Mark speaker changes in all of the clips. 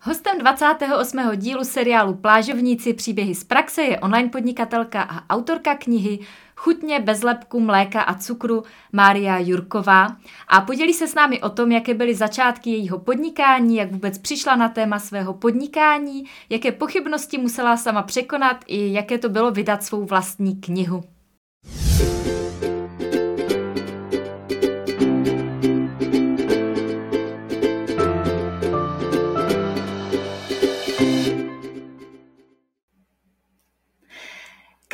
Speaker 1: Hostem 28. dílu seriálu Plážovníci příběhy z praxe je online podnikatelka a autorka knihy Chutně bez lepku, mléka a cukru Mária Jurková a podělí se s námi o tom, jaké byly začátky jejího podnikání, jak vůbec přišla na téma svého podnikání, jaké pochybnosti musela sama překonat i jaké to bylo vydat svou vlastní knihu.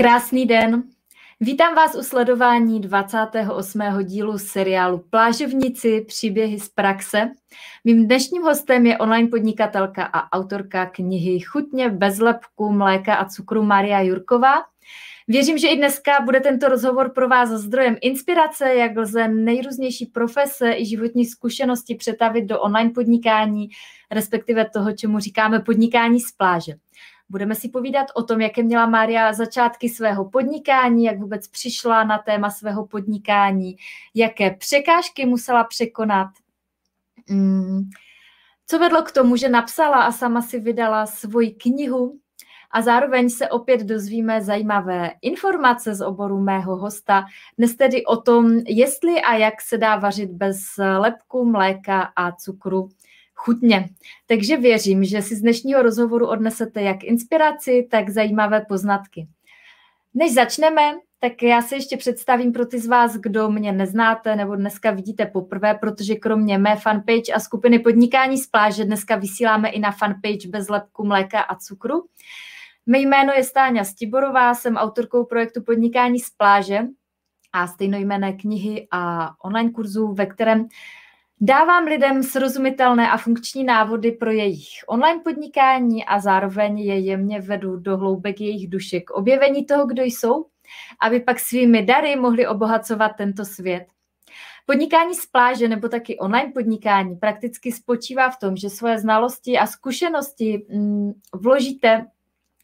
Speaker 1: Krásný den. Vítám vás u sledování 28. dílu seriálu Plážovníci příběhy z praxe. Mým dnešním hostem je online podnikatelka a autorka knihy Chutně bez lepku, mléka a cukru Maria Jurková. Věřím, že i dneska bude tento rozhovor pro vás zdrojem inspirace, jak lze nejrůznější profese i životní zkušenosti přetavit do online podnikání, respektive toho, čemu říkáme podnikání z pláže. Budeme si povídat o tom, jaké měla Mária začátky svého podnikání, jak vůbec přišla na téma svého podnikání, jaké překážky musela překonat, mm, co vedlo k tomu, že napsala a sama si vydala svoji knihu? A zároveň se opět dozvíme zajímavé informace z oboru mého hosta. Dnes tedy o tom, jestli a jak se dá vařit bez lepku, mléka a cukru chutně. Takže věřím, že si z dnešního rozhovoru odnesete jak inspiraci, tak zajímavé poznatky. Než začneme, tak já se ještě představím pro ty z vás, kdo mě neznáte nebo dneska vidíte poprvé, protože kromě mé fanpage a skupiny Podnikání z pláže dneska vysíláme i na fanpage bez lepku mléka a cukru. Mé jméno je Stáňa Stiborová, jsem autorkou projektu Podnikání z pláže a stejnojmené knihy a online kurzu, ve kterém Dávám lidem srozumitelné a funkční návody pro jejich online podnikání a zároveň je jemně vedu do hloubek jejich duše k objevení toho, kdo jsou, aby pak svými dary mohli obohacovat tento svět. Podnikání z pláže nebo taky online podnikání prakticky spočívá v tom, že svoje znalosti a zkušenosti mm, vložíte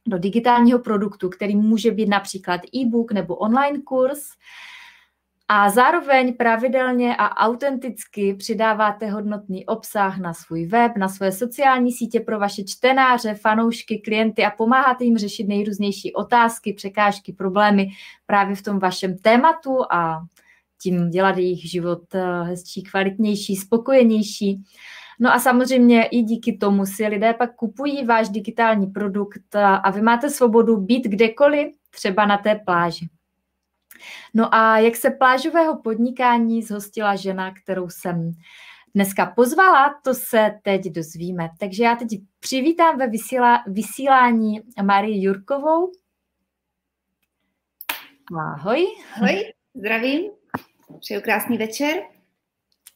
Speaker 1: do digitálního produktu, který může být například e-book nebo online kurz, a zároveň pravidelně a autenticky přidáváte hodnotný obsah na svůj web, na své sociální sítě pro vaše čtenáře, fanoušky, klienty a pomáháte jim řešit nejrůznější otázky, překážky, problémy právě v tom vašem tématu a tím dělat jejich život eh, hezčí, kvalitnější, spokojenější. No a samozřejmě i díky tomu si lidé pak kupují váš digitální produkt a vy máte svobodu být kdekoliv, třeba na té pláži. No a jak se plážového podnikání zhostila žena, kterou jsem dneska pozvala, to se teď dozvíme. Takže já teď přivítám ve vysílá, vysílání Marii Jurkovou. Ahoj.
Speaker 2: Ahoj, zdravím. Přeju krásný večer.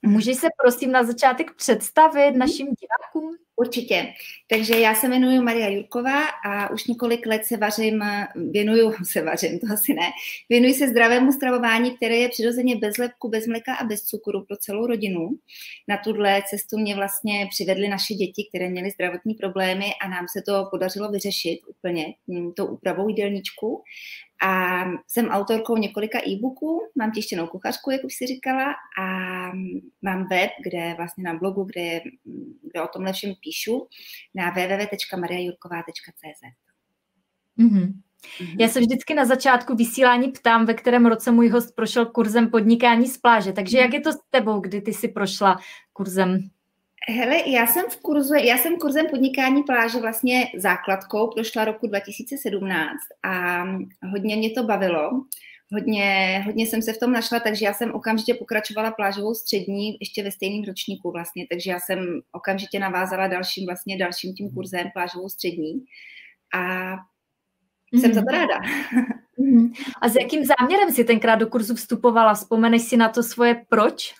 Speaker 1: Můžeš se prosím na začátek představit našim divákům?
Speaker 2: Určitě. Takže já se jmenuji Maria Jurková a už několik let se vařím, věnuju se vařím, to asi ne, věnuji se zdravému stravování, které je přirozeně bez lepku, bez mleka a bez cukru pro celou rodinu. Na tuhle cestu mě vlastně přivedly naše děti, které měly zdravotní problémy a nám se to podařilo vyřešit úplně tou úpravou jídelníčku. A jsem autorkou několika e-booků, mám tištěnou kuchařku, jak už si říkala, a mám web, kde vlastně na blogu, kde, kde o tomhle všem píšu, na www.mariajurková.cz.
Speaker 1: Mm-hmm. Já se vždycky na začátku vysílání ptám, ve kterém roce můj host prošel kurzem podnikání z pláže. Takže jak je to s tebou, kdy ty si prošla kurzem
Speaker 2: Hele, já jsem v kurzu, já jsem kurzem podnikání pláže vlastně základkou prošla roku 2017 a hodně mě to bavilo. Hodně, hodně jsem se v tom našla, takže já jsem okamžitě pokračovala plážovou střední ještě ve stejném ročníku vlastně, takže já jsem okamžitě navázala dalším vlastně dalším tím kurzem plážovou střední a mm-hmm. jsem za to mhm. ráda.
Speaker 1: Mm-hmm. A s jakým záměrem si tenkrát do kurzu vstupovala? Vzpomeneš si na to svoje proč?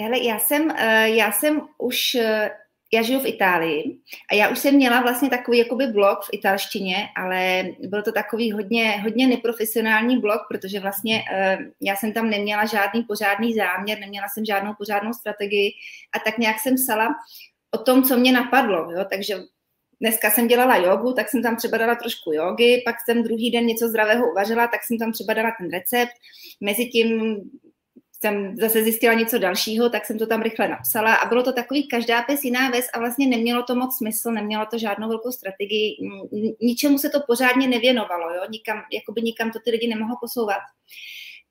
Speaker 2: Hele, já jsem, eh, já jsem už, eh, já žiju v Itálii a já už jsem měla vlastně takový jakoby blog v italštině, ale byl to takový hodně, hodně neprofesionální blog, protože vlastně eh, já jsem tam neměla žádný pořádný záměr, neměla jsem žádnou pořádnou strategii a tak nějak jsem psala o tom, co mě napadlo, jo? takže dneska jsem dělala jogu, tak jsem tam třeba dala trošku jogy, pak jsem druhý den něco zdravého uvařila, tak jsem tam třeba dala ten recept. Mezitím jsem zase zjistila něco dalšího, tak jsem to tam rychle napsala a bylo to takový každá pes jiná věc a vlastně nemělo to moc smysl, nemělo to žádnou velkou strategii, ničemu se to pořádně nevěnovalo, jo? Nikam, jakoby nikam to ty lidi nemohlo posouvat.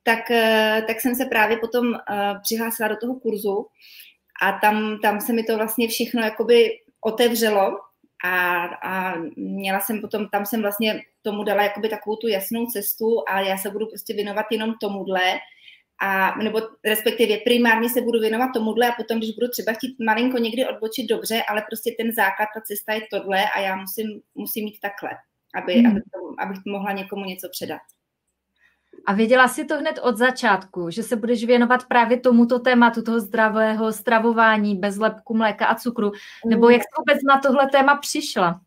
Speaker 2: Tak, eh, tak jsem se právě potom uh, přihlásila do toho kurzu a tam, tam se mi to vlastně všechno jakoby otevřelo a, a měla jsem potom, tam jsem vlastně tomu dala jakoby takovou tu jasnou cestu a já se budu prostě věnovat jenom tomuhle, a, nebo respektive primárně se budu věnovat tomuhle a potom, když budu třeba chtít malinko někdy odbočit dobře, ale prostě ten základ, ta cesta je tohle a já musím, musím mít takhle, aby, hmm. aby to, abych mohla někomu něco předat.
Speaker 1: A věděla jsi to hned od začátku, že se budeš věnovat právě tomuto tématu toho zdravého stravování bez lepku, mléka a cukru? Nebo jak jsi vůbec na tohle téma přišla?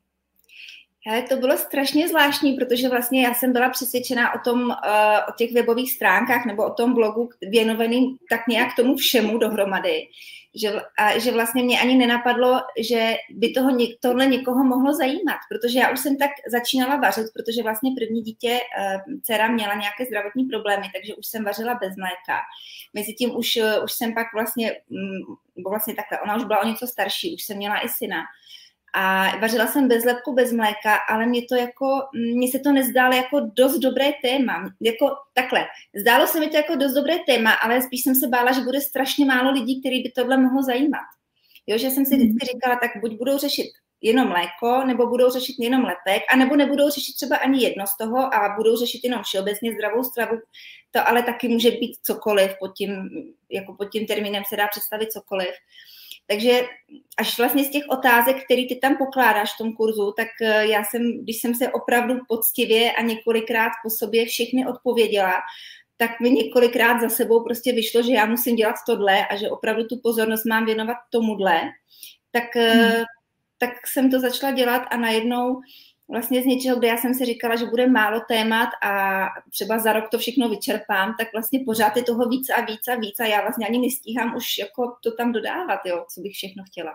Speaker 2: Hele, to bylo strašně zvláštní, protože vlastně já jsem byla přesvědčená o tom, uh, o těch webových stránkách nebo o tom blogu věnovaným tak nějak tomu všemu dohromady, že, a že vlastně mě ani nenapadlo, že by toho, tohle někoho mohlo zajímat, protože já už jsem tak začínala vařit, protože vlastně první dítě, uh, dcera měla nějaké zdravotní problémy, takže už jsem vařila bez mléka. Mezitím už, uh, už jsem pak vlastně, um, vlastně takhle, ona už byla o něco starší, už jsem měla i syna, a vařila jsem bez lepku, bez mléka, ale mě to jako, mně se to nezdálo jako dost dobré téma. Jako takhle, zdálo se mi to jako dost dobré téma, ale spíš jsem se bála, že bude strašně málo lidí, který by tohle mohlo zajímat. Jo, že jsem si vždycky mhm. říkala, tak buď budou řešit jenom mléko, nebo budou řešit jenom lepek, anebo nebudou řešit třeba ani jedno z toho a budou řešit jenom všeobecně zdravou stravu. To ale taky může být cokoliv pod tím, jako pod tím termínem se dá představit cokoliv. Takže až vlastně z těch otázek, které ty tam pokládáš v tom kurzu, tak eh, já jsem, když jsem se opravdu poctivě a několikrát po sobě všechny odpověděla, tak mi několikrát za sebou prostě vyšlo, že já musím dělat tohle a že opravdu tu pozornost mám věnovat tomuhle, tak, eh, hmm. tak jsem to začala dělat a najednou vlastně z něčeho, kde já jsem si říkala, že bude málo témat a třeba za rok to všechno vyčerpám, tak vlastně pořád je toho víc a víc a víc a já vlastně ani nestíhám už jako to tam dodávat, jo, co bych všechno chtěla.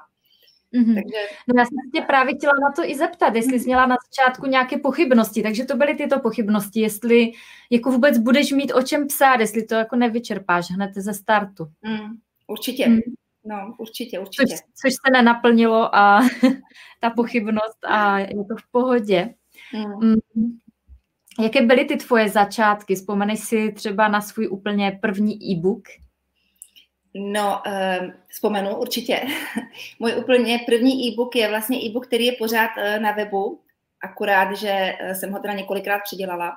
Speaker 1: Mm-hmm. Takže... No já jsem tě právě chtěla na to i zeptat, jestli jsi měla na začátku nějaké pochybnosti, takže to byly tyto pochybnosti, jestli jako vůbec budeš mít o čem psát, jestli to jako nevyčerpáš hned ze startu.
Speaker 2: Mm, určitě. Mm. No, určitě, určitě.
Speaker 1: Což, což se nenaplnilo a ta pochybnost a je to v pohodě. Mm. Mm. Jaké byly ty tvoje začátky? Vzpomeneš si třeba na svůj úplně první e-book?
Speaker 2: No, uh, vzpomenu určitě. Můj úplně první e-book je vlastně e-book, který je pořád uh, na webu, akorát, že uh, jsem ho teda několikrát předělala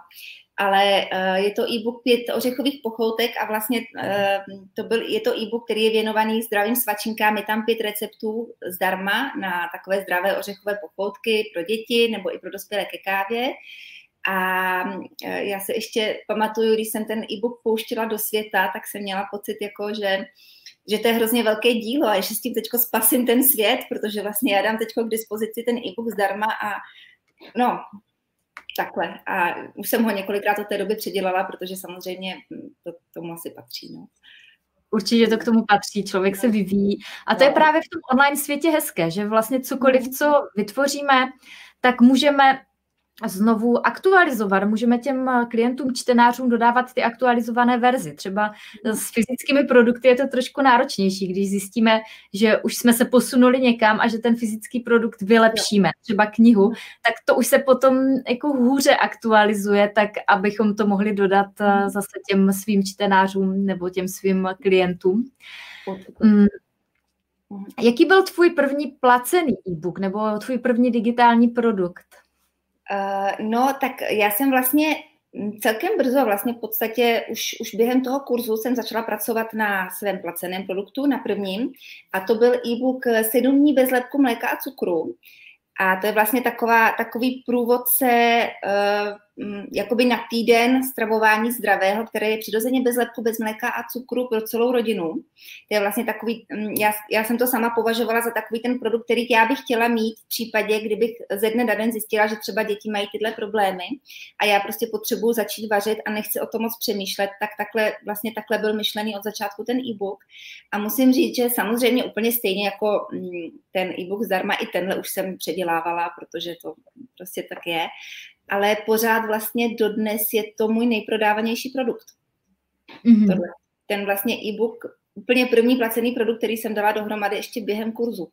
Speaker 2: ale uh, je to e-book pět ořechových pochoutek a vlastně uh, to byl, je to e-book, který je věnovaný zdravým svačinkám. Je tam pět receptů zdarma na takové zdravé ořechové pochoutky pro děti nebo i pro dospělé ke kávě. A uh, já se ještě pamatuju, když jsem ten e-book pouštila do světa, tak jsem měla pocit, jako, že že to je hrozně velké dílo a že s tím teď spasím ten svět, protože vlastně já dám teď k dispozici ten e-book zdarma a no, takhle. A už jsem ho několikrát od té doby předělala, protože samozřejmě to tomu asi patří. No.
Speaker 1: Určitě to k tomu patří, člověk se vyvíjí. A to je právě v tom online světě hezké, že vlastně cokoliv, co vytvoříme, tak můžeme znovu aktualizovat. Můžeme těm eh, klientům, čtenářům dodávat ty aktualizované verzi. Třeba s fyzickými produkty je to trošku náročnější, když zjistíme, že už jsme se posunuli někam a že ten fyzický produkt vylepšíme, třeba knihu, tak to už se potom jako hůře aktualizuje, tak abychom to mohli dodat eh, mhm. zase těm svým čtenářům nebo těm svým klientům. Mm. Mhm. Jaký byl tvůj první placený e-book nebo tvůj první digitální produkt?
Speaker 2: Uh, no, tak já jsem vlastně celkem brzo, vlastně v podstatě už, už během toho kurzu jsem začala pracovat na svém placeném produktu, na prvním, a to byl e-book 7 dní bez lepku mléka a cukru. A to je vlastně taková, takový průvodce uh, jakoby na týden stravování zdravého, které je přirozeně bez lepku, bez mléka a cukru pro celou rodinu. To je vlastně takový, já, já jsem to sama považovala za takový ten produkt, který já bych chtěla mít v případě, kdybych ze dne na den zjistila, že třeba děti mají tyhle problémy a já prostě potřebuju začít vařit a nechci o tom moc přemýšlet, tak takhle, vlastně takhle byl myšlený od začátku ten e-book. A musím říct, že samozřejmě úplně stejně jako ten e-book zdarma, i tenhle už jsem předělávala, protože to prostě tak je ale pořád vlastně dodnes je to můj nejprodávanější produkt. Mm-hmm. ten vlastně e-book úplně první placený produkt, který jsem dala dohromady ještě během kurzu.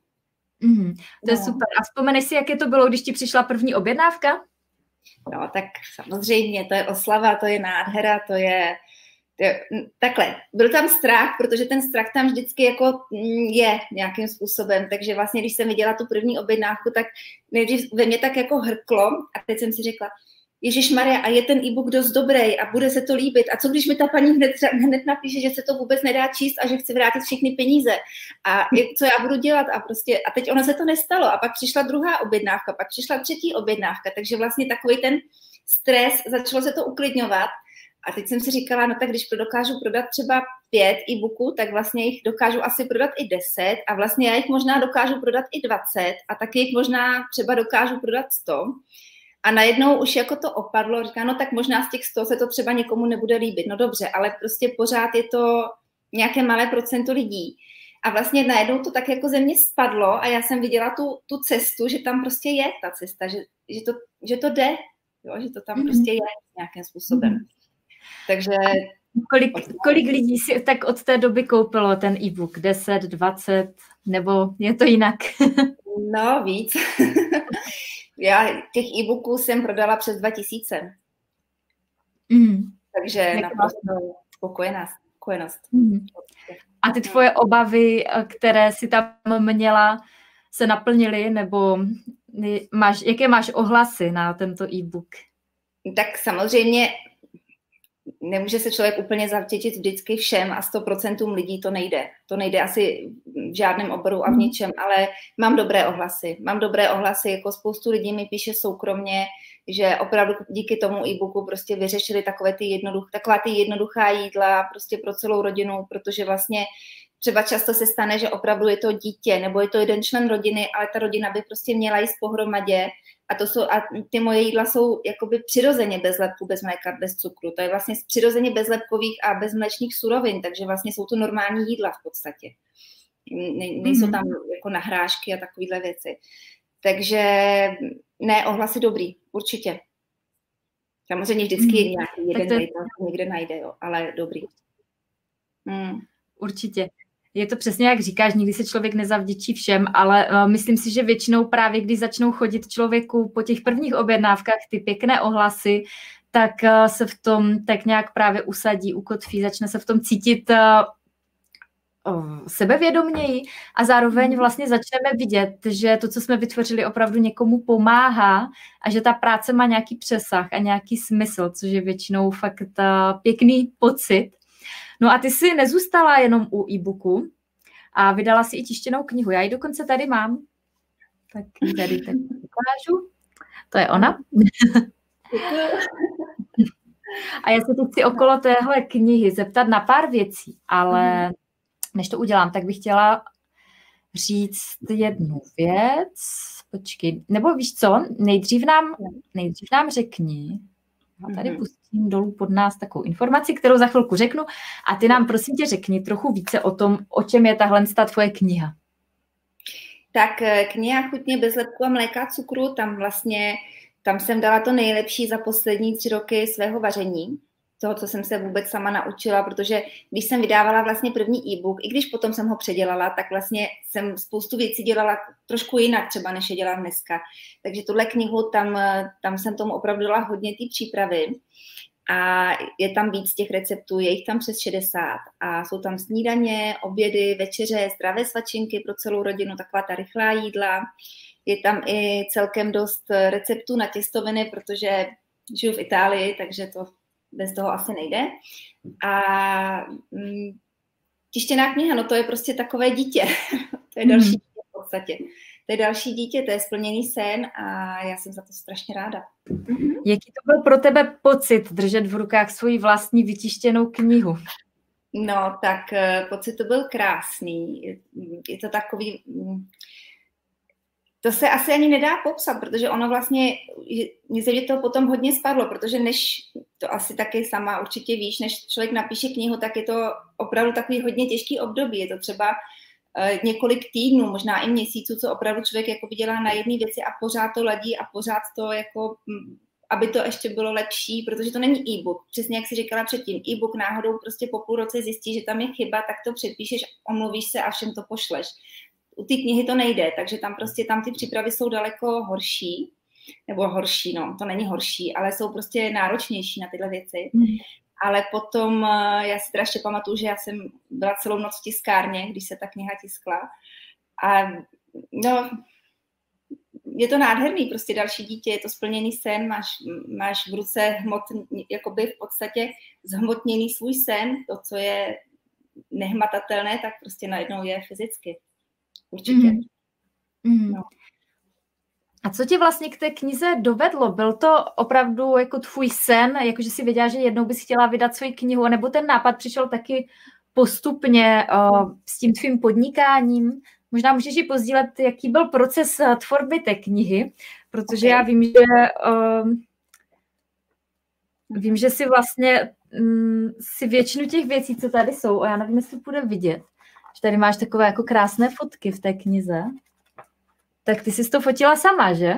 Speaker 1: Mm, to je no. super. A vzpomeneš si, jaké to bylo, když ti přišla první objednávka?
Speaker 2: No, tak samozřejmě, to je oslava, to je nádhera, to je takhle. Byl tam strach, protože ten strach tam vždycky jako mm, je nějakým způsobem, takže vlastně, když jsem viděla tu první objednávku, tak nejdřív ve mě tak jako hrklo a teď jsem si řekla, Ježíš Maria, a je ten e-book dost dobrý a bude se to líbit. A co když mi ta paní hned, hned napíše, že se to vůbec nedá číst a že chce vrátit všechny peníze? A co já budu dělat? A prostě, a teď ono se to nestalo. A pak přišla druhá objednávka, pak přišla třetí objednávka. Takže vlastně takový ten stres, začalo se to uklidňovat. A teď jsem si říkala, no tak když dokážu prodat třeba pět e-booků, tak vlastně jich dokážu asi prodat i deset a vlastně já jich možná dokážu prodat i dvacet a taky jich možná třeba dokážu prodat sto. A najednou už jako to opadlo, říká, no tak možná z těch 100 se to třeba někomu nebude líbit. No dobře, ale prostě pořád je to nějaké malé procento lidí. A vlastně najednou to tak jako ze mě spadlo a já jsem viděla tu, tu cestu, že tam prostě je ta cesta, že, že, to, že to jde, jo, že to tam mm-hmm. prostě je nějakým způsobem. Mm-hmm. Takže...
Speaker 1: Kolik, kolik lidí si tak od té doby koupilo ten e-book? 10, 20, nebo je to jinak?
Speaker 2: no, víc. Já těch e-booků jsem prodala přes 2000. Mm. Takže naprosto spokojená, spokojenost. Mm.
Speaker 1: A ty tvoje obavy, které si tam měla, se naplnily, nebo máš, jaké máš ohlasy na tento e-book?
Speaker 2: Tak samozřejmě nemůže se člověk úplně zavděčit vždycky všem a 100% lidí to nejde. To nejde asi v žádném oboru a v mhm. ničem, ale mám dobré ohlasy. Mám dobré ohlasy, jako spoustu lidí mi píše soukromně, že opravdu díky tomu e-booku prostě vyřešili takové ty jednoduch, taková ty jednoduchá jídla prostě pro celou rodinu, protože vlastně třeba často se stane, že opravdu je to dítě nebo je to jeden člen rodiny, ale ta rodina by prostě měla jíst pohromadě a, to jsou, a ty moje jídla jsou jakoby přirozeně bez lepku, bez mléka, bez cukru. To je vlastně přirozeně bez lepkových a bez mléčných surovin, takže vlastně jsou to normální jídla v podstatě. Ne, nejsou mhm. tam jako nahrážky a takovéhle věci. Takže ne, ohlasy dobrý, určitě. Samozřejmě vždycky je mhm. nějaký jeden, to... někde najde, jo, ale dobrý.
Speaker 1: Hmm. Určitě. Je to přesně jak říkáš, nikdy se člověk nezavděčí všem, ale uh, myslím si, že většinou právě, když začnou chodit člověku po těch prvních objednávkách ty pěkné ohlasy, tak uh, se v tom tak nějak právě usadí, ukotví, začne se v tom cítit uh, sebevědoměji a zároveň mhm. vlastně začneme vidět, že to, co jsme vytvořili, opravdu někomu pomáhá a že ta práce má nějaký přesah a nějaký smysl, což je většinou fakt pěkný pocit. No a ty jsi nezůstala jenom u e-booku a vydala si i tištěnou knihu. Já ji dokonce tady mám. Tak tady tak ukážu. To je ona. a já se teď chci okolo téhle knihy zeptat na pár věcí, ale mhm. než to udělám, tak bych chtěla říct jednu věc. Počkej, nebo víš co, nejdřív nám, nejdřív nám řekni, já tady mm-hmm. pustím dolů pod nás takovou informaci, kterou za chvilku řeknu a ty nám prosím tě řekni trochu více o tom, o čem je tahle tvoje kniha.
Speaker 2: Tak eh, kniha Chutně bez lepku a mléka cukru, tam vlastně, tam jsem dala to nejlepší za poslední tři roky svého vaření toho, co jsem se vůbec sama naučila, protože když jsem vydávala vlastně první e-book, i když potom jsem ho předělala, tak vlastně jsem spoustu věcí dělala trošku jinak třeba, než je dělám dneska. Takže tuhle knihu, tam, tam jsem tomu opravdu dala hodně té přípravy a je tam víc těch receptů, je jich tam přes 60 a jsou tam snídaně, obědy, večeře, zdravé svačinky pro celou rodinu, taková ta rychlá jídla. Je tam i celkem dost receptů na těstoviny, protože žiju v Itálii, takže to bez toho asi nejde. A mm, tištěná kniha, no to je prostě takové dítě. to je další mm. dítě v podstatě. To je další dítě, to je splněný sen a já jsem za to strašně ráda.
Speaker 1: Mm-hmm. Jaký to byl pro tebe pocit držet v rukách svoji vlastní vytištěnou knihu?
Speaker 2: No, tak eh, pocit to byl krásný. Je to takový, mm, to se asi ani nedá popsat, protože ono vlastně, mě se to potom hodně spadlo, protože než, to asi taky sama určitě víš, než člověk napíše knihu, tak je to opravdu takový hodně těžký období. Je to třeba uh, několik týdnů, možná i měsíců, co opravdu člověk jako dělá na jedné věci a pořád to ladí a pořád to jako aby to ještě bylo lepší, protože to není e-book. Přesně jak si říkala předtím, e-book náhodou prostě po půl roce zjistí, že tam je chyba, tak to předpíšeš, omluvíš se a všem to pošleš. U té knihy to nejde, takže tam prostě tam ty přípravy jsou daleko horší, nebo horší, no, to není horší, ale jsou prostě náročnější na tyhle věci. Mm. Ale potom eh, já si strašně pamatuju, že já jsem byla celou noc v tiskárně, když se ta kniha tiskla. A no, je to nádherný, prostě další dítě, je to splněný sen, máš, máš v ruce hmot, jakoby v podstatě zhmotněný svůj sen, to, co je nehmatatelné, tak prostě najednou je fyzicky. Určitě. Mm-hmm. No.
Speaker 1: A co tě vlastně k té knize dovedlo? Byl to opravdu jako tvůj sen, jakože si věděla, že jednou bys chtěla vydat svoji knihu, nebo ten nápad přišel taky postupně uh, s tím tvým podnikáním? Možná můžeš i pozdílet, jaký byl proces uh, tvorby té knihy, protože okay. já vím, že uh, vím, že si vlastně um, si většinu těch věcí, co tady jsou, a já nevím, jestli bude vidět, tady máš takové jako krásné fotky v té knize. Tak ty jsi to fotila sama, že?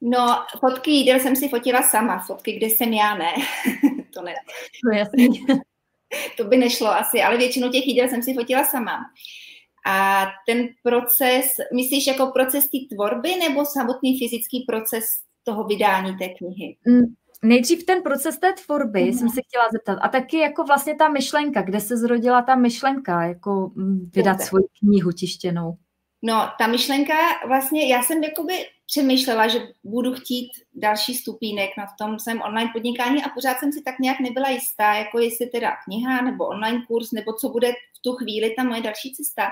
Speaker 2: No, fotky jídel jsem si fotila sama, fotky, kde jsem já, ne. to ne.
Speaker 1: To jasný.
Speaker 2: to by nešlo asi, ale většinu těch jídel jsem si fotila sama. A ten proces, myslíš jako proces té tvorby nebo samotný fyzický proces toho vydání té knihy?
Speaker 1: Nejdřív ten proces té tvorby mm. jsem se chtěla zeptat. A taky jako vlastně ta myšlenka, kde se zrodila ta myšlenka, jako mm, vydat svoji knihu tištěnou.
Speaker 2: No, ta myšlenka, vlastně já jsem jakoby přemýšlela, že budu chtít další stupínek na tom svém online podnikání a pořád jsem si tak nějak nebyla jistá, jako jestli teda kniha nebo online kurz, nebo co bude v tu chvíli ta moje další cesta.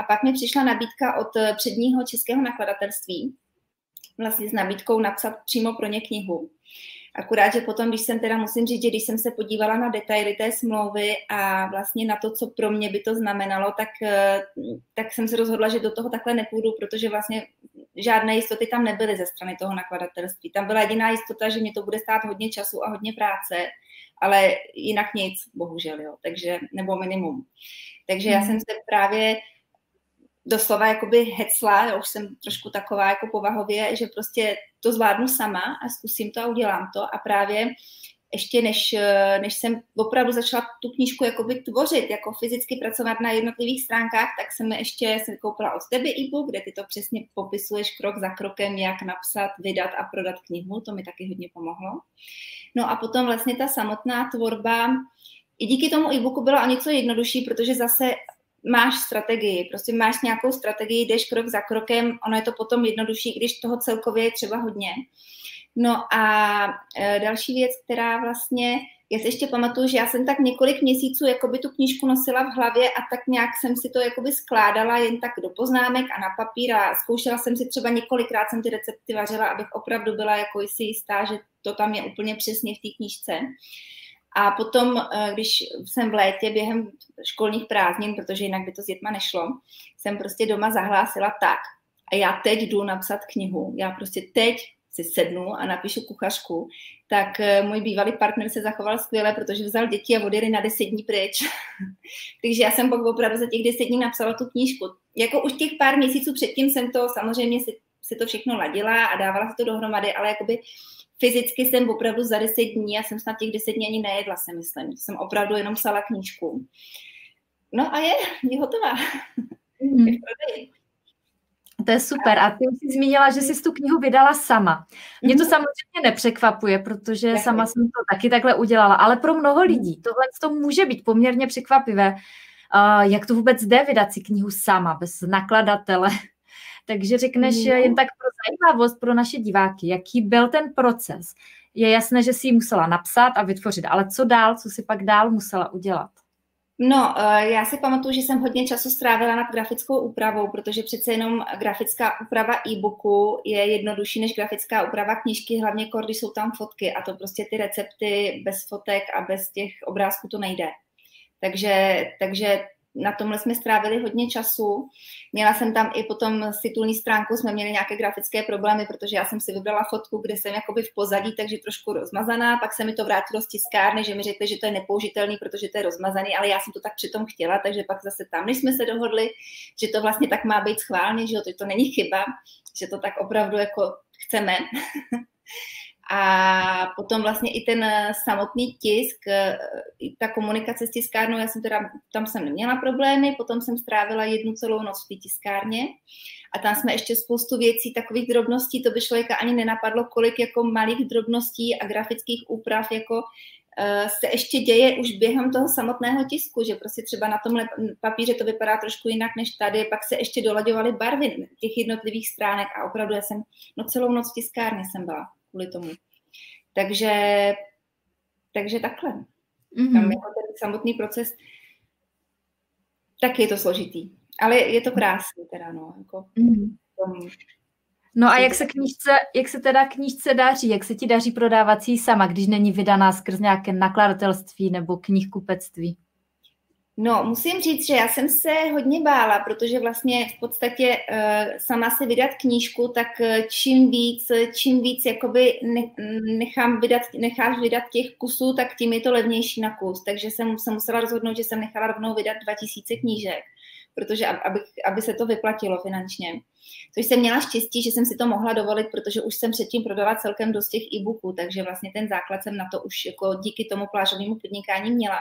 Speaker 2: A pak mi přišla nabídka od předního českého nakladatelství, vlastně s nabídkou napsat přímo pro ně knihu. Akurát, že potom, když jsem teda, musím říct, že když jsem se podívala na detaily té smlouvy a vlastně na to, co pro mě by to znamenalo, tak, eh, tak jsem se rozhodla, že do toho takhle nepůjdu, protože vlastně žádné jistoty tam nebyly ze strany toho nakladatelství. Tam byla jediná jistota, že mě to bude stát hodně času a hodně práce, ale jinak nic, bohužel, jo. Takže, nebo minimum. Takže já hmm. jsem se právě doslova jakoby hecla, já už jsem trošku taková jako povahově, že prostě to zvládnu sama a zkusím to a udělám to. A právě ještě než, než jsem opravdu začala tu knížku jakoby tvořit, jako fyzicky pracovat na jednotlivých stránkách, tak jsem ještě jsem koupila od tebe e-book, kde ty to přesně popisuješ krok za krokem, jak napsat, vydat a prodat knihu, to mi taky hodně pomohlo. No a potom vlastně ta samotná tvorba, i díky tomu e-booku byla o něco jednodušší, protože zase máš strategii, prostě máš nějakou strategii, jdeš krok za krokem, ono je to potom jednodušší, když toho celkově je třeba hodně. No a e, další věc, která vlastně, já si ještě pamatuju, že já jsem tak několik měsíců jakoby tu knížku nosila v hlavě a tak nějak jsem si to jakoby skládala jen tak do poznámek a na papír a zkoušela jsem si třeba několikrát jsem ty recepty vařila, abych opravdu byla jako si jistá, že to tam je úplně přesně v té knížce. A potom, eh, když jsem v létě během školních prázdnin, protože jinak by to s dětma nešlo, jsem prostě doma zahlásila tak. A já teď jdu napsat knihu. Já prostě teď si sednu a napíšu kuchařku, tak eh, můj bývalý partner se zachoval skvěle, protože vzal děti a odjeli na deset dní pryč. Takže já jsem pak opravdu za těch deset dní napsala tu knížku. Jako už těch pár měsíců předtím jsem to samozřejmě si, si to všechno ladila a dávala si to dohromady, ale jakoby fyzicky jsem opravdu za deset dní, já jsem snad těch deset dní ani nejedla, si myslím. Jsem opravdu jenom psala knížku. No a je, je hotová. Mm. je
Speaker 1: to je super. A ty jsi zmínila, že jsi tu knihu vydala sama. Mě to mhm. samozřejmě nepřekvapuje, protože sama jsem to taky takhle udělala, ale pro mnoho mhm. lidí tohle to může být poměrně překvapivé. Uh, jak to vůbec jde vydat si knihu sama, bez nakladatele? Takže řekneš no. jen tak pro zajímavost pro naše diváky, jaký byl ten proces. Je jasné, že si ji musela napsat a vytvořit, ale co dál, co si pak dál musela udělat?
Speaker 2: No, eh, já si pamatuju, že jsem hodně času strávila nad grafickou úpravou, protože přece jenom grafická úprava e-booku je jednodušší než grafická úprava knížky, hlavně když jsou tam fotky a to prostě ty recepty bez fotek a bez těch obrázků to nejde. Takže, takže na tomhle jsme strávili hodně času. Měla jsem tam i potom z titulní stránku, jsme měli nějaké grafické problémy, protože já jsem si vybrala fotku, kde jsem jakoby v pozadí, takže trošku rozmazaná, pak se mi to vrátilo z tiskárny, že mi řekli, že to je nepoužitelný, protože to je rozmazaný, ale já jsem to tak přitom chtěla, takže pak zase tam, než jsme se dohodli, že to vlastně tak má být schválně, že to, to není chyba, že to tak opravdu jako chceme. A potom vlastně i ten samotný tisk, ta komunikace s tiskárnou, já jsem teda, tam jsem neměla problémy, potom jsem strávila jednu celou noc v té tiskárně a tam jsme ještě spoustu věcí, takových drobností, to by člověka ani nenapadlo, kolik jako malých drobností a grafických úprav jako uh, se ještě děje už během toho samotného tisku, že prostě třeba na tomhle papíře to vypadá trošku jinak než tady, pak se ještě dolaďovaly barvy těch jednotlivých stránek a opravdu já jsem, no celou noc v tiskárně jsem byla kvůli tomu. Takže, takže takhle. Mm-hmm. Tam jako ten samotný proces, tak je to složitý. Ale je to krásný teda, no. Jako, mm. tom,
Speaker 1: No a jak se knížce, jak se teda knížce daří, jak se ti daří prodávací sama, když není vydaná skrz nějaké nakladatelství nebo knihkupectví?
Speaker 2: No, musím říct, že já jsem se hodně bála, protože vlastně v podstatě uh, sama si vydat knížku, tak uh, čím víc, čím víc jakoby nechám vydat, necháš vydat těch kusů, tak tím je to levnější na kus. Takže jsem se musela rozhodnout, že jsem nechala rovnou vydat 2000 knížek protože aby, aby se to vyplatilo finančně. Což jsem měla štěstí, že jsem si to mohla dovolit, protože už jsem předtím prodala celkem dost těch e-booků, takže vlastně ten základ jsem na to už jako díky tomu plážovému podnikání měla.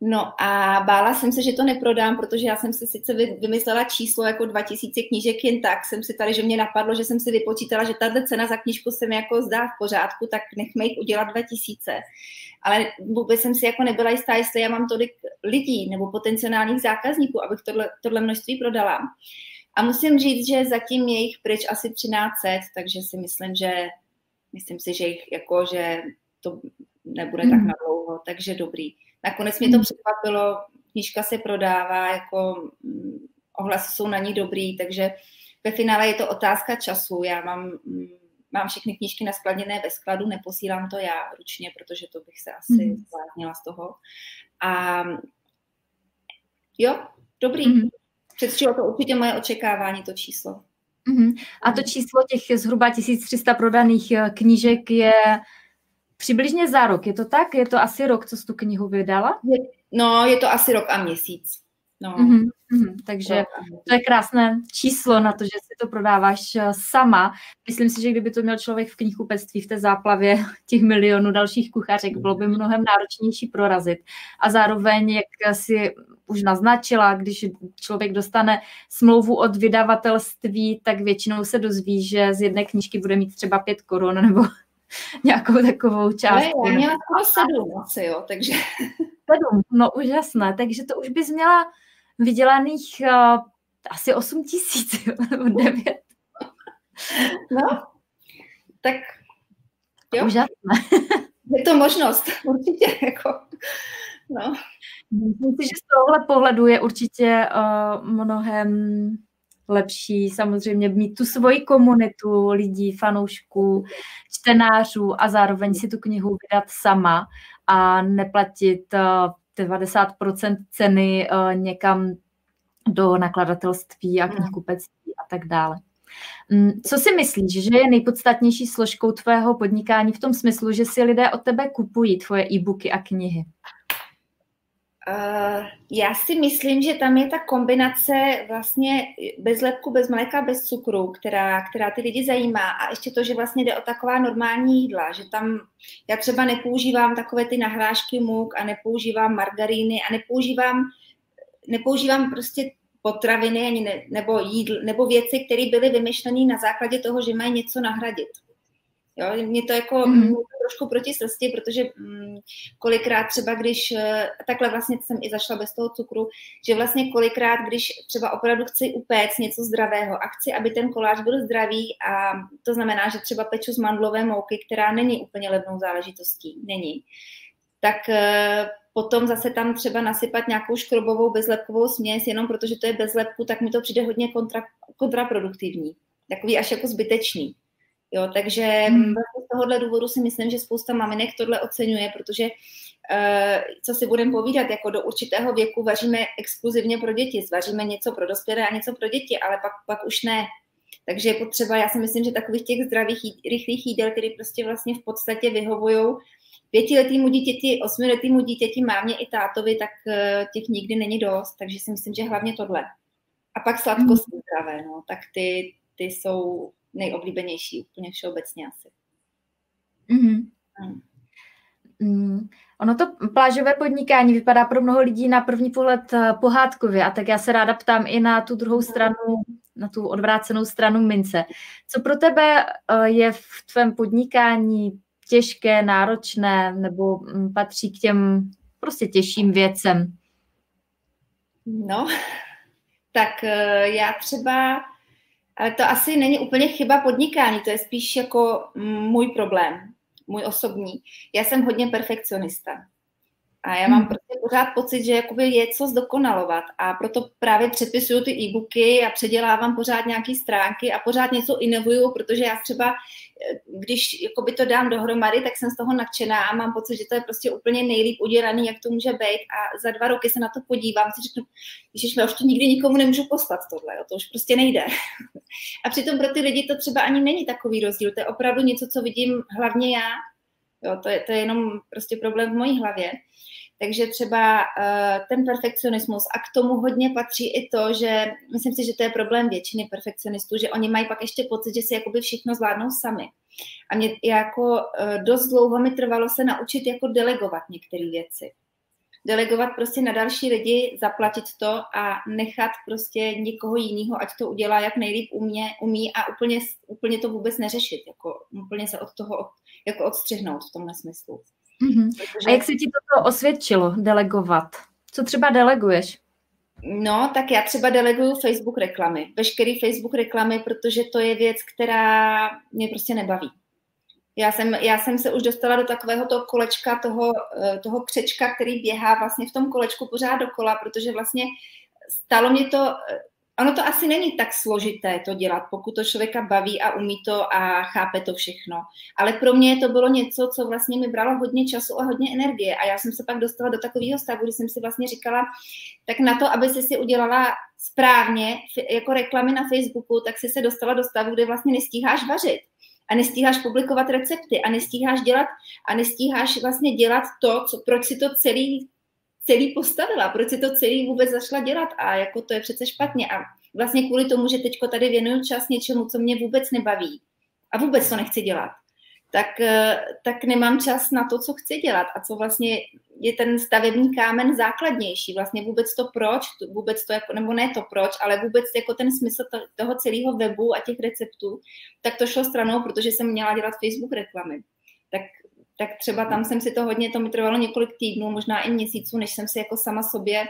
Speaker 2: No a bála jsem se, že to neprodám, protože já jsem si sice vymyslela číslo jako 2000 knížek jen tak, jsem si tady, že mě napadlo, že jsem si vypočítala, že tato cena za knížku se mi jako zdá v pořádku, tak nechme jich udělat 2000. Ale vůbec jsem si jako nebyla jistá, jestli já mám tolik lidí nebo potenciálních zákazníků, abych tohle, tohle množství prodala. A musím říct, že zatím je jich pryč asi 1300, takže si myslím, že myslím si, že jich jako, že to nebude hmm. tak na dlouho, takže dobrý. Nakonec mě to hmm. překvapilo, knížka se prodává, jako mm, ohlasy jsou na ní dobrý, takže ve finále je to otázka času. Já mám, mm, mám všechny knížky naskladněné ve skladu, neposílám to já ručně, protože to bych se asi mm. zvládnila z toho. A jo, dobrý. Mm. Předčilo to určitě moje očekávání, to číslo.
Speaker 1: Mm. A to číslo těch zhruba 1300 prodaných eh, knížek je Přibližně za rok, je to tak? Je to asi rok, co jsi tu knihu vydala?
Speaker 2: Je, no, je to asi rok a měsíc. No.
Speaker 1: Mm-hmm, mm-hmm, takže to je krásné číslo na to, že si to prodáváš eh, sama. Myslím si, že kdyby to měl člověk v knihkupectví v té záplavě těch milionů dalších kuchařek, bylo by mnohem náročnější prorazit. A zároveň, jak si už naznačila, když člověk dostane smlouvu od vydavatelství, tak většinou se dozví, že z jedné knížky bude mít třeba pět korun nebo nějakou takovou částku.
Speaker 2: Ne, já měla skoro sedm asi, jo, takže...
Speaker 1: Sedm, no úžasné, takže to už bys měla vydělaných uh, asi 8 tisíc, nebo 9.
Speaker 2: No, tak jo.
Speaker 1: Úžasné.
Speaker 2: Je to možnost, určitě, jako, no.
Speaker 1: Myslím si, že z tohohle pohledu je určitě uh, mnohem lepší samozřejmě mít tu svoji komunitu lidí, fanoušků, čtenářů a zároveň si tu knihu vydat sama a neplatit 90% eh, ceny eh, někam do nakladatelství a knihkupectví a tak dále. Mm, co si myslíš, že je nejpodstatnější složkou tvého podnikání v tom smyslu, že si lidé od tebe kupují tvoje e-booky a knihy?
Speaker 2: Uh, já si myslím, že tam je ta kombinace vlastně bez lepku, bez mléka, bez cukru, která, která ty lidi zajímá a ještě to, že vlastně jde o taková normální jídla, že tam já třeba nepoužívám takové ty nahrášky muk a nepoužívám margaríny a nepoužívám, nepoužívám prostě potraviny ani ne, nebo jídl, nebo věci, které byly vymyšlené na základě toho, že mají něco nahradit. Jo, mě to jako mm. trošku proti srsti, protože mm, kolikrát třeba, když, eh, takhle vlastně jsem i zašla bez toho cukru, že vlastně kolikrát, když třeba opravdu chci upéct něco zdravého a chci, aby ten koláč byl zdravý a to znamená, že třeba peču z mandlové mouky, která není úplně levnou záležitostí, není, tak eh, potom zase tam třeba nasypat nějakou škrobovou bezlepkovou směs, jenom protože to je bez lepku, tak mi to přijde hodně kontra, kontraproduktivní. Takový až jako zbytečný. Jo, takže hmm. Vlastně z tohohle důvodu si myslím, že spousta maminek tohle oceňuje, protože uh, co si budeme povídat, jako do určitého věku vaříme exkluzivně pro děti, zvaříme něco pro dospělé a něco pro děti, ale pak, pak už ne. Takže je potřeba, já si myslím, že takových těch zdravých, rychlých jídel, které prostě vlastně v podstatě vyhovují pětiletýmu dítěti, osmiletýmu dítěti, mámě i tátovi, tak uh, těch nikdy není dost, takže si myslím, že hlavně tohle. A pak sladkosti hmm. zdravé, no, tak ty, ty jsou nejoblíbenější úplně všeobecně asi.
Speaker 1: Mm-hmm. Mm. Ono to plážové podnikání vypadá pro mnoho lidí na první pohled eh, pohádkově a tak já se ráda ptám i na tu druhou stranu, na tu odvrácenou stranu mince. Co pro tebe eh, je v tvém podnikání těžké, náročné nebo mm, patří k těm prostě těžším věcem?
Speaker 2: No, tak eh, já třeba, ale to asi není úplně chyba podnikání, to je spíš jako můj problém můj osobní. Já jsem hodně perfekcionista. A já mám hmm. Pořád pocit, že jakoby je co zdokonalovat a proto právě přepisuju ty e-booky a předělávám pořád nějaké stránky a pořád něco inovuju, protože já třeba, eh, když jakoby to dám dohromady, tak jsem z toho nadšená a mám pocit, že to je prostě úplně nejlíp udělaný, jak to může být a za dva roky se na to podívám, si řeknu, že už to nikdy nikomu nemůžu poslat tohle, jo, to už prostě nejde. a přitom pro ty lidi to třeba ani není takový rozdíl, to je opravdu něco, co vidím hlavně já, jo, to je, to je jenom prostě problém v mojí hlavě. Takže třeba uh, ten perfekcionismus a k tomu hodně patří i to, že myslím si, že to je problém většiny perfekcionistů, že oni mají pak ještě pocit, že si jakoby všechno zvládnou sami. A mě jako uh, dost dlouho mi trvalo se naučit jako delegovat některé věci. Delegovat prostě na další lidi, zaplatit to a nechat prostě někoho jiného, ať to udělá, jak nejlíp umě, umí a úplně, úplně to vůbec neřešit, jako úplně se od toho jako odstřihnout v tomhle smyslu.
Speaker 1: Mm-hmm. A jak se ti toto osvědčilo, delegovat? Co třeba deleguješ?
Speaker 2: No, tak já třeba deleguju Facebook reklamy. Veškerý Facebook reklamy, protože to je věc, která mě prostě nebaví. Já jsem, já jsem se už dostala do takového toho kolečka, toho, eh, toho křečka, který běhá vlastně v tom kolečku pořád dokola, protože vlastně stalo mě to eh, ono to asi není tak složité to dělat, pokud to člověka baví a umí to a chápe to všechno. Ale pro mě to bylo něco, co vlastně mi bralo hodně času a hodně energie. A já jsem se pak dostala do takového stavu, kdy jsem si vlastně říkala, tak na to, aby si si udělala správně jako reklamy na Facebooku, tak si se dostala do stavu, kde vlastně nestíháš vařit a nestíháš publikovat recepty a nestíháš dělat a nestíháš vlastně dělat to, co, proč si to celý celý postavila, proč si to celý vůbec zašla dělat a jako to je přece špatně a vlastně kvůli tomu, že teďko tady věnuju čas něčemu, co mě vůbec nebaví a vůbec to nechci dělat, tak, eh, tak nemám čas na to, co chci dělat a co vlastně je ten stavební kámen základnější. Vlastně vůbec to proč, vůbec to jako, nebo ne to proč, ale vůbec jako ten smysl toho celého webu a těch receptů, tak to šlo stranou, protože jsem měla dělat Facebook reklamy. Tak tak třeba tam jsem si to hodně, to mi trvalo několik týdnů, možná i měsíců, než jsem si jako sama sobě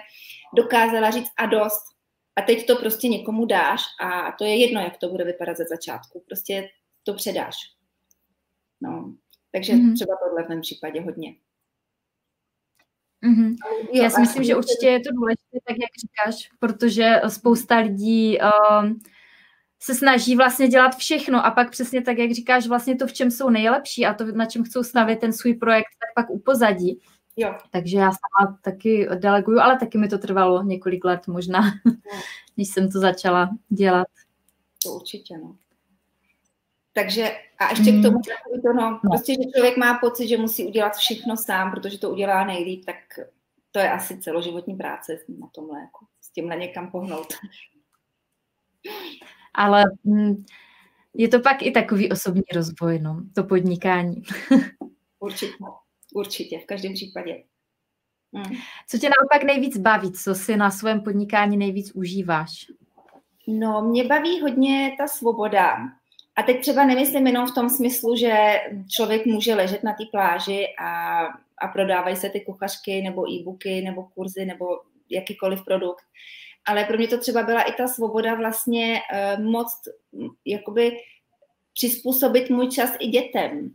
Speaker 2: dokázala říct a dost. A teď to prostě někomu dáš a to je jedno, jak to bude vypadat ze začátku. Prostě to předáš. No, takže mm-hmm. třeba tohle v mém případě hodně.
Speaker 1: Mm-hmm. Jo, Já si myslím, že určitě je to důležité, tak jak říkáš, protože spousta lidí uh, se snaží vlastně dělat všechno a pak přesně tak, jak říkáš, vlastně to, v čem jsou nejlepší a to, na čem chcou stavit ten svůj projekt, tak pak upozadí.
Speaker 2: Jo.
Speaker 1: Takže já sama taky deleguju, ale taky mi to trvalo několik let možná, no. než jsem to začala dělat.
Speaker 2: To určitě, no. Takže a ještě k tomu, mm. to, no, no. prostě, že člověk má pocit, že musí udělat všechno sám, protože to udělá nejlíp, tak to je asi celoživotní práce na tomhle, jako s tímhle někam pohnout
Speaker 1: ale mm, je to pak i takový osobní rozvoj, no, to podnikání.
Speaker 2: určitě, určitě, v každém případě.
Speaker 1: Hmm. Co tě naopak nejvíc baví, co si na svém podnikání nejvíc užíváš?
Speaker 2: No, mě baví hodně ta svoboda. A teď třeba nemyslím jenom v tom smyslu, že člověk může ležet na té pláži a, a prodávají se ty kuchařky nebo e-booky nebo kurzy nebo jakýkoliv produkt, ale pro mě to třeba byla i ta svoboda vlastně uh, moc jakoby přizpůsobit můj čas i dětem.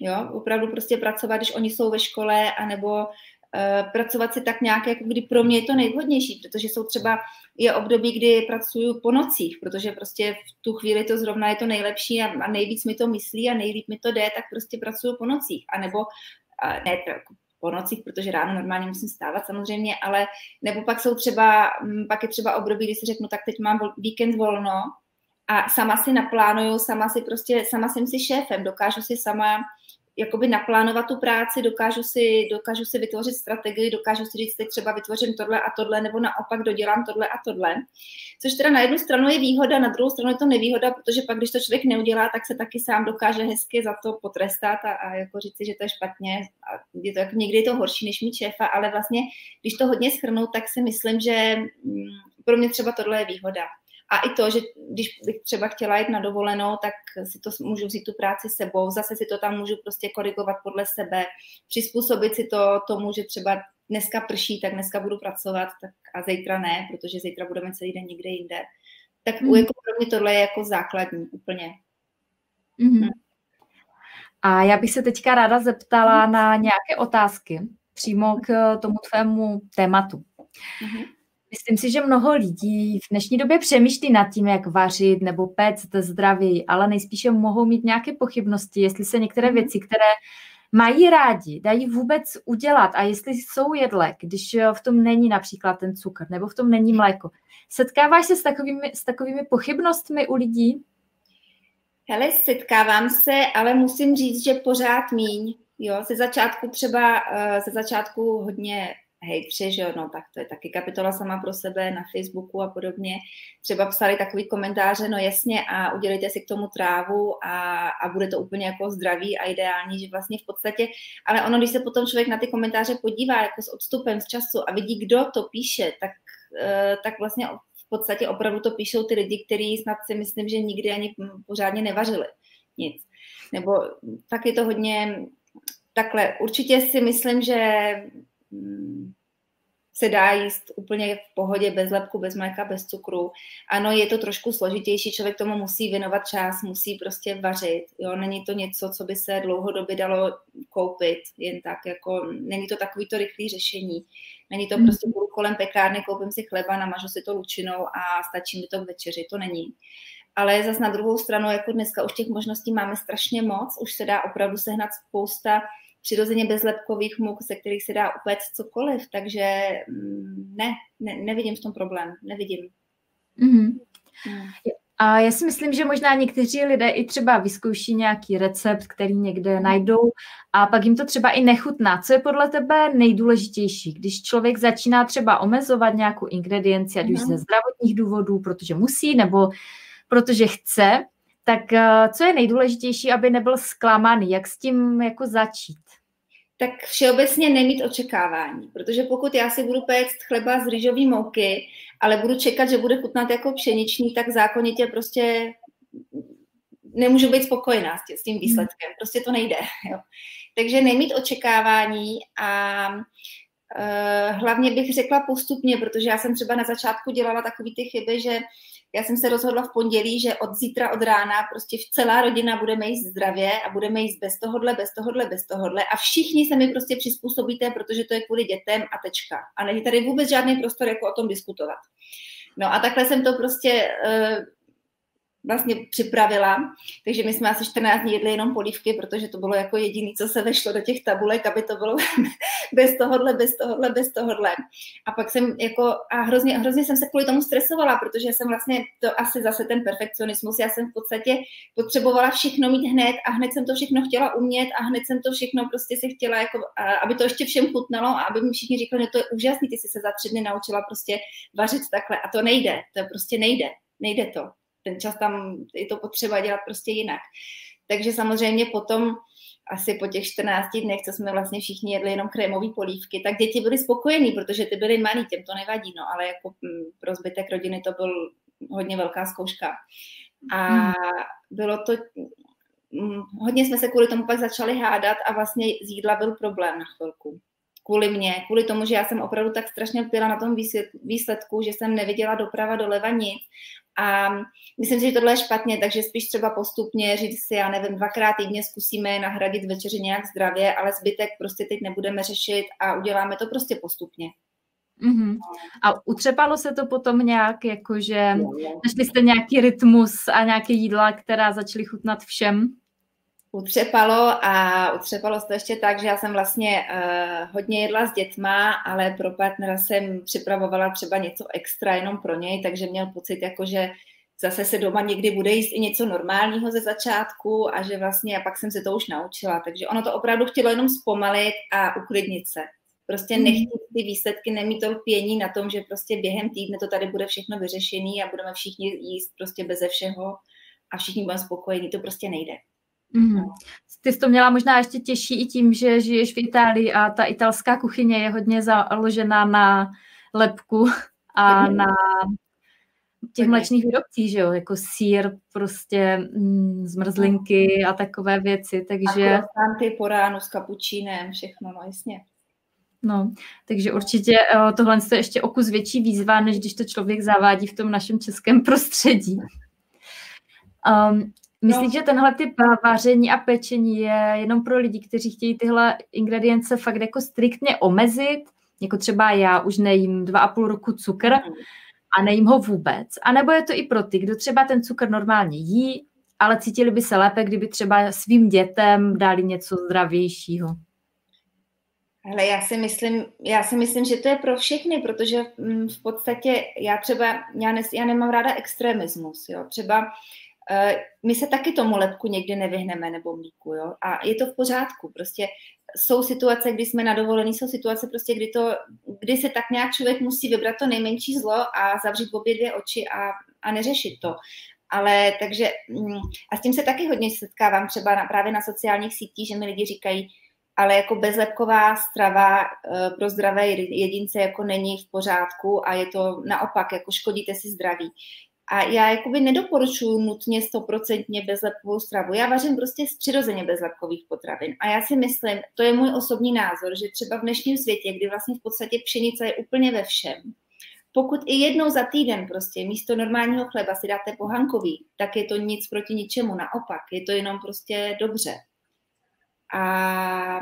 Speaker 2: Jo, opravdu prostě pracovat, když oni jsou ve škole, anebo uh, pracovat si tak nějak, jako kdy pro mě je to nejvhodnější, protože jsou třeba, je období, kdy pracuju po nocích, protože prostě v tu chvíli to zrovna je to nejlepší a, a nejvíc mi to myslí a nejlíp mi to jde, tak prostě pracuju po nocích, anebo uh, ne, po nocích, protože ráno normálně musím stávat samozřejmě, ale nebo pak jsou třeba, mm, pak je třeba období, kdy si řeknu, tak teď mám víkend volno a sama si naplánuju, sama si prostě, sama jsem si šéfem, dokážu si sama jakoby naplánovat tu práci, dokážu si, dokážu si vytvořit strategii, dokážu si říct, teď třeba vytvořím tohle a tohle, nebo naopak dodělám tohle a tohle. Což teda na jednu stranu je výhoda, na druhou stranu je to nevýhoda, protože pak, když to člověk neudělá, tak se taky sám dokáže hezky za to potrestat a, a jako říci, že to je špatně. A je to jako někdy je to horší než mít šéfa, ale vlastně, když to hodně schrnu, tak si myslím, že mm, pro mě třeba tohle je výhoda. A i to, že když bych třeba chtěla jít na dovolenou, tak si to můžu vzít tu práci sebou, zase si to tam můžu prostě korigovat podle sebe, přizpůsobit si to tomu, že třeba dneska prší, tak dneska budu pracovat tak a zítra ne, protože zítra budeme celý den někde jinde. Tak mm. jako pro mě tohle je jako základní úplně.
Speaker 1: Mm. A já bych se teďka ráda zeptala na nějaké otázky přímo k tomu tvému tématu. Mm. Myslím si, že mnoho lidí v dnešní době přemýšlí nad tím, jak vařit nebo péct zdravěji, ale nejspíše mohou mít nějaké pochybnosti, jestli se některé mhm. věci, které mají rádi, dají vůbec udělat a jestli jsou jedle, když v tom není například ten cukr nebo v tom není mléko. Setkáváš se s takovými, s takovými pochybnostmi u lidí?
Speaker 2: Hele, setkávám se, ale musím říct, že pořád míň. Jo, ze začátku třeba, eh, ze začátku hodně hejtři, že jo, no tak to je taky kapitola sama pro sebe na Facebooku a podobně, třeba psali takový komentáře, no jasně a udělejte si k tomu trávu a, a bude to úplně jako zdravý a ideální, že vlastně v podstatě, ale ono, když se potom člověk na ty komentáře podívá jako s odstupem z času a vidí, kdo to píše, tak, eh, tak vlastně v podstatě opravdu to píšou ty lidi, kteří snad si myslím, že nikdy ani pořádně nevařili nic. Nebo tak je to hodně takhle. Určitě si myslím, že se dá jíst úplně v pohodě, bez lepku, bez mléka, bez cukru. Ano, je to trošku složitější, člověk tomu musí věnovat čas, musí prostě vařit. Jo? Není to něco, co by se dlouhodobě dalo koupit jen tak, jako není to takový to rychlé řešení. Není to hmm. prostě půjdu kolem pekárny, koupím si chleba, namažu si to lučinou a stačí mi to k večeři, to není. Ale zase na druhou stranu, jako dneska už těch možností máme strašně moc, už se dá opravdu sehnat spousta přirozeně bezlepkových muk, ze kterých se dá upéct cokoliv, takže mm, ne, ne nevidím v tom problém, nevidím.
Speaker 1: Mm-hmm. Mm. A já si myslím, že možná někteří lidé i třeba vyzkouší nějaký recept, který někde najdou a pak jim to třeba i nechutná. Co je podle tebe nejdůležitější, když člověk začíná třeba omezovat nějakou ingredienci, ať už mhm. ze zdravotních důvodů, protože musí, nebo protože chce, tak eh, co je nejdůležitější, aby nebyl zklamaný? Jak s tím jako začít?
Speaker 2: Tak všeobecně nemít očekávání, protože pokud já si budu péct chleba z rýžové mouky, ale budu čekat, že bude chutnat jako pšeničný, tak zákonitě prostě nemůžu být spokojená s tím výsledkem. Prostě to nejde. Jo. Takže nemít očekávání a uh, hlavně bych řekla postupně, protože já jsem třeba na začátku dělala takový ty chyby, že já jsem se rozhodla v pondělí, že od zítra, od rána prostě celá rodina budeme jíst zdravě a budeme jíst bez tohodle, bez tohodle, bez tohodle a všichni se mi prostě přizpůsobíte, protože to je kvůli dětem a tečka. A není tady vůbec žádný prostor, jako o tom diskutovat. No a takhle jsem to prostě uh, vlastně připravila, takže my jsme asi 14 dní jedli jenom polívky, protože to bylo jako jediné, co se vešlo do těch tabulek, aby to bylo bez tohohle, bez tohohle, bez tohohle. A pak jsem jako, a hrozně, hrozně jsem se kvůli tomu stresovala, protože jsem vlastně, to asi zase ten perfekcionismus, já jsem v podstatě potřebovala všechno mít hned a hned jsem to všechno chtěla umět a hned jsem to všechno prostě si chtěla, jako, aby to ještě všem chutnalo a aby mi všichni říkali, že to je úžasný, ty jsi se za tři dny naučila prostě vařit takhle. A to nejde, to prostě nejde, nejde to ten čas tam je to potřeba dělat prostě jinak. Takže samozřejmě potom asi po těch 14 dnech, co jsme vlastně všichni jedli jenom krémové polívky, tak děti byly spokojení, protože ty byly malí, těm to nevadí, no, ale jako mm, pro zbytek rodiny to byl hodně velká zkouška. A hmm. bylo to, mm, hodně jsme se kvůli tomu pak začali hádat a vlastně z jídla byl problém na chvilku kvůli mně, kvůli tomu, že já jsem opravdu tak strašně pila na tom výsledku, že jsem neviděla doprava doleva nic a myslím si, že tohle je špatně, takže spíš třeba postupně říct si, já nevím, dvakrát týdně zkusíme nahradit večeři nějak zdravě, ale zbytek prostě teď nebudeme řešit a uděláme to prostě postupně.
Speaker 1: Mm-hmm. A utřepalo se to potom nějak, jakože našli jste nějaký rytmus a nějaké jídla, která začaly chutnat všem?
Speaker 2: Utřepalo a utřepalo se to ještě tak, že já jsem vlastně uh, hodně jedla s dětma, ale pro partnera jsem připravovala třeba něco extra jenom pro něj, takže měl pocit, jako že zase se doma někdy bude jíst i něco normálního ze začátku a že vlastně, a pak jsem se to už naučila. Takže ono to opravdu chtělo jenom zpomalit a uklidnit se. Prostě hmm. nechtít ty výsledky, nemít to lpění na tom, že prostě během týdne to tady bude všechno vyřešené a budeme všichni jíst prostě beze všeho a všichni budeme spokojení. To prostě nejde.
Speaker 1: Mm. Ty jsi to měla možná ještě těžší i tím, že žiješ v Itálii a ta italská kuchyně je hodně založená na lepku a na těch mlečných výrobcích, že jo, jako sír, prostě mm, zmrzlinky a takové věci, takže...
Speaker 2: A ty po ránu s kapučínem, všechno, no jasně.
Speaker 1: No, takže určitě uh, tohle je ještě o kus větší výzva, než když to člověk zavádí v tom našem českém prostředí. Um, Myslíš, no. že tenhle typ vaření a pečení je jenom pro lidi, kteří chtějí tyhle ingredience fakt jako striktně omezit? Jako třeba já už nejím dva a půl roku cukr a nejím ho vůbec. A nebo je to i pro ty, kdo třeba ten cukr normálně jí, ale cítili by se lépe, kdyby třeba svým dětem dali něco zdravějšího.
Speaker 2: Ale já si myslím, já si myslím, že to je pro všechny, protože mm, v podstatě já třeba, já, nes, já nemám ráda extremismus, jo. Třeba Eh, my se taky tomu lepku někdy nevyhneme nebo mlíku, jo, a je to v pořádku, prostě jsou situace, kdy jsme na dovolení, jsou situace prostě, kdy, to, kdy se tak nějak člověk musí vybrat to nejmenší zlo a zavřít obě dvě oči a, a neřešit to. Ale takže, mm, a s tím se taky hodně setkávám třeba na, právě na sociálních sítích, že mi lidi říkají, ale jako bezlepková strava eh, pro zdravé jedince jako není v pořádku a je to naopak, jako škodíte si zdraví. A já jakoby nedoporučuji nutně stoprocentně bezlepkovou stravu. Já vařím prostě přirozeně bezlepkových potravin. A já si myslím, to je můj osobní názor, že třeba v dnešním světě, kdy vlastně v podstatě pšenice je úplně ve všem, pokud i jednou za týden prostě místo normálního chleba si dáte pohankový, tak je to nic proti ničemu, naopak, je to jenom prostě dobře. A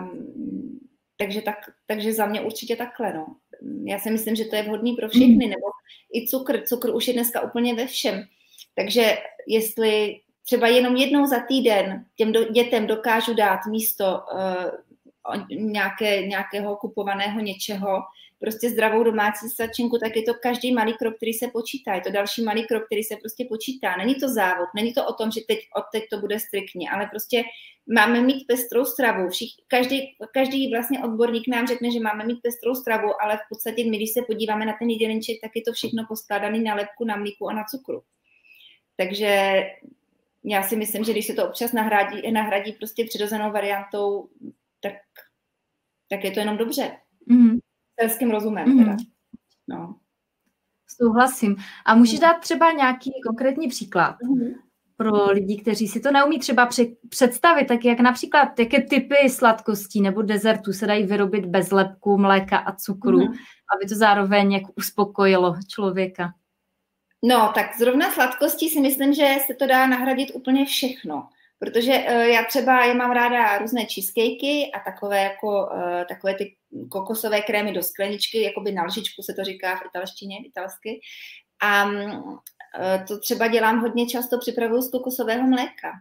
Speaker 2: takže, tak, takže za mě určitě takhle, no já si myslím, že to je vhodný pro všechny, nebo i cukr, cukr už je dneska úplně ve všem. Takže jestli třeba jenom jednou za týden těm do, dětem dokážu dát místo uh, nějaké, nějakého kupovaného něčeho, prostě zdravou domácí sačinku, tak je to každý malý krok, který se počítá. Je to další malý krok, který se prostě počítá. Není to závod, není to o tom, že teď od teď to bude striktně, ale prostě máme mít pestrou stravu. Všich, každý, každý vlastně odborník nám řekne, že máme mít pestrou stravu, ale v podstatě my, když se podíváme na ten jídelníček, tak je to všechno poskládané na lepku, na mlíku a na cukru. Takže já si myslím, že když se to občas nahradí, nahradí prostě přirozenou variantou, tak, tak je to jenom dobře. Mm. Selským rozumem mm. teda. No.
Speaker 1: Souhlasím. A můžeš dát třeba nějaký konkrétní příklad? Mm pro lidi, kteří si to neumí třeba představit, tak jak například, jaké typy sladkostí nebo dezertů se dají vyrobit bez lepku, mléka a cukru, mm. aby to zároveň jak uspokojilo člověka.
Speaker 2: No, tak zrovna sladkostí si myslím, že se to dá nahradit úplně všechno. Protože uh, já třeba já mám ráda různé cheesecakey a takové jako uh, takové ty kokosové krémy do skleničky, jakoby na lžičku se to říká v italštině, italsky. A Eh, to třeba dělám hodně často, připravuju z kokosového mléka.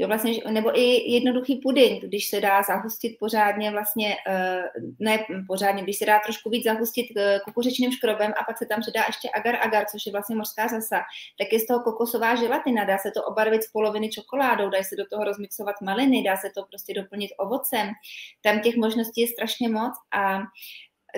Speaker 2: Jo, vlastně, nebo i jednoduchý puding, když se dá zahustit pořádně, vlastně, eh, ne pořádně, když se dá trošku víc zahustit eh, kukuřičným škrobem a pak se tam přidá ještě agar-agar, což je vlastně mořská zasa, tak je z toho kokosová želatina, dá se to obarvit z poloviny čokoládou, dá se do toho rozmixovat maliny, dá se to prostě doplnit ovocem. Tam těch možností je strašně moc a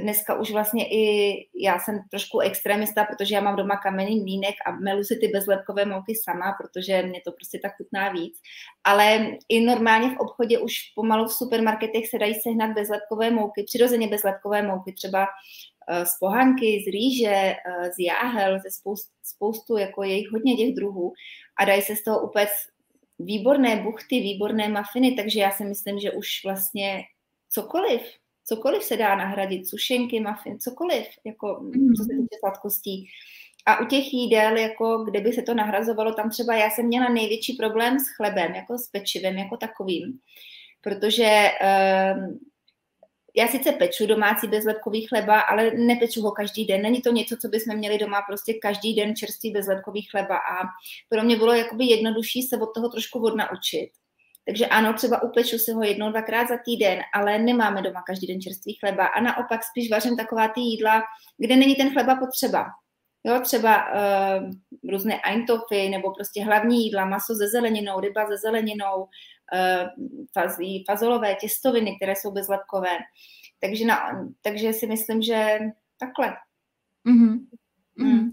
Speaker 2: dneska už vlastně i já jsem trošku extremista, protože já mám doma kamenný mlínek a melu si ty bezlepkové mouky sama, protože mě to prostě tak chutná víc. Ale i normálně v obchodě už pomalu v supermarketech se dají sehnat bezlepkové mouky, přirozeně bezlepkové mouky, třeba eh, z pohanky, z rýže, eh, z jáhel, ze spoustu, spoustu jako je jich hodně těch druhů a dají se z toho úplně výborné buchty, výborné mafiny, takže já si myslím, že už vlastně cokoliv, cokoliv se dá nahradit, sušenky, muffin, cokoliv, jako, mm. co se týče sladkostí. A u těch jídel, jako kde by se to nahrazovalo, tam třeba já jsem měla největší problém s chlebem, jako s pečivem, jako takovým. Protože um, já sice peču domácí bezlepkový chleba, ale nepeču ho každý den. Není to něco, co bychom měli doma prostě každý den čerstvý bezlepkový chleba. A pro mě bylo jakoby jednodušší se od toho trošku odnaučit. Takže ano, třeba upeču si ho jednou, dvakrát za týden, ale nemáme doma každý den čerstvý chleba. A naopak spíš vařím taková ty jídla, kde není ten chleba potřeba. Jo, třeba uh, různé eintopy nebo prostě hlavní jídla, maso ze zeleninou, ryba ze zeleninou, uh, fazí, fazolové těstoviny, které jsou bezlepkové. Takže, na, takže si myslím, že takhle. Mm-hmm.
Speaker 1: Mm.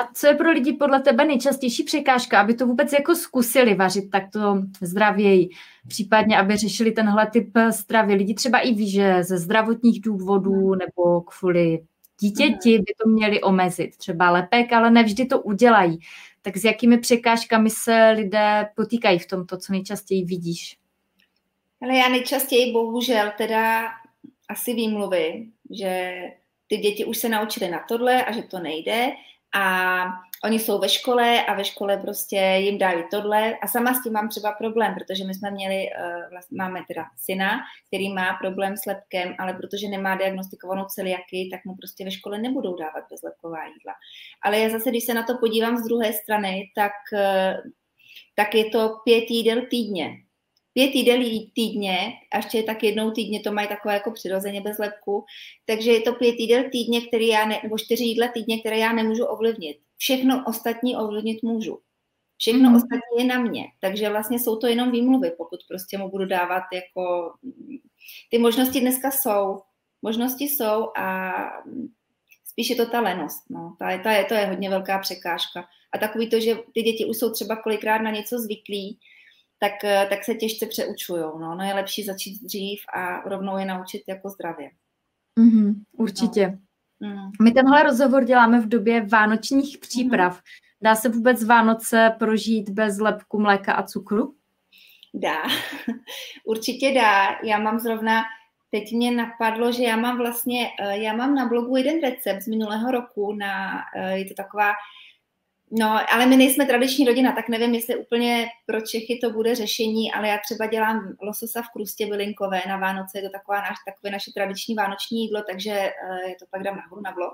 Speaker 1: A co je pro lidi podle tebe nejčastější překážka, aby to vůbec jako zkusili vařit takto zdravěji, případně aby řešili tenhle typ stravy? Lidi třeba i ví, že ze zdravotních důvodů nebo kvůli dítěti by to měli omezit, třeba lepek, ale nevždy to udělají. Tak s jakými překážkami se lidé potýkají v tomto, co nejčastěji vidíš?
Speaker 2: Ale já nejčastěji bohužel teda asi výmluvy, že ty děti už se naučily na tohle a že to nejde a oni jsou ve škole a ve škole prostě jim dají tohle a sama s tím mám třeba problém, protože my jsme měli, vlastně máme teda syna, který má problém s lepkem, ale protože nemá diagnostikovanou celiaky, tak mu prostě ve škole nebudou dávat bezlepková jídla. Ale já zase, když se na to podívám z druhé strany, tak, eh, tak je to pět jídel týdně pět jídel týdně, a ještě tak jednou týdně to mají takové jako přirozeně bez lepku, takže je to pět jídel týdně, který já ne, nebo čtyři jídla týdně, které já nemůžu ovlivnit. Všechno ostatní ovlivnit můžu. Všechno mm. ostatní je na mě, takže vlastně jsou to jenom výmluvy, pokud prostě mu budu dávat jako... Ty možnosti dneska jsou, možnosti jsou a spíš je to ta lenost, no. Ta, ta je, to je hodně velká překážka. A takový to, že ty děti už jsou třeba kolikrát na něco zvyklí, tak, eh, tak se těžce přeučují. No. no je lepší začít dřív a rovnou je naučit jako zdravě.
Speaker 1: Mm-hmm, určitě. No. Mm. My tenhle rozhovor děláme v době vánočních příprav. Mm. Dá se vůbec Vánoce prožít bez lepku, mléka a cukru?
Speaker 2: Dá, určitě dá. Já mám zrovna, teď mě napadlo, že já mám vlastně, eh, já mám na blogu jeden recept z minulého roku, na, eh, je to taková No, ale my nejsme tradiční rodina, tak nevím, jestli úplně pro Čechy to bude řešení, ale já třeba dělám lososa v krustě bylinkové na Vánoce, je to taková naš, takové naše tradiční vánoční jídlo, takže uh, je to pak dám nahoru na blog.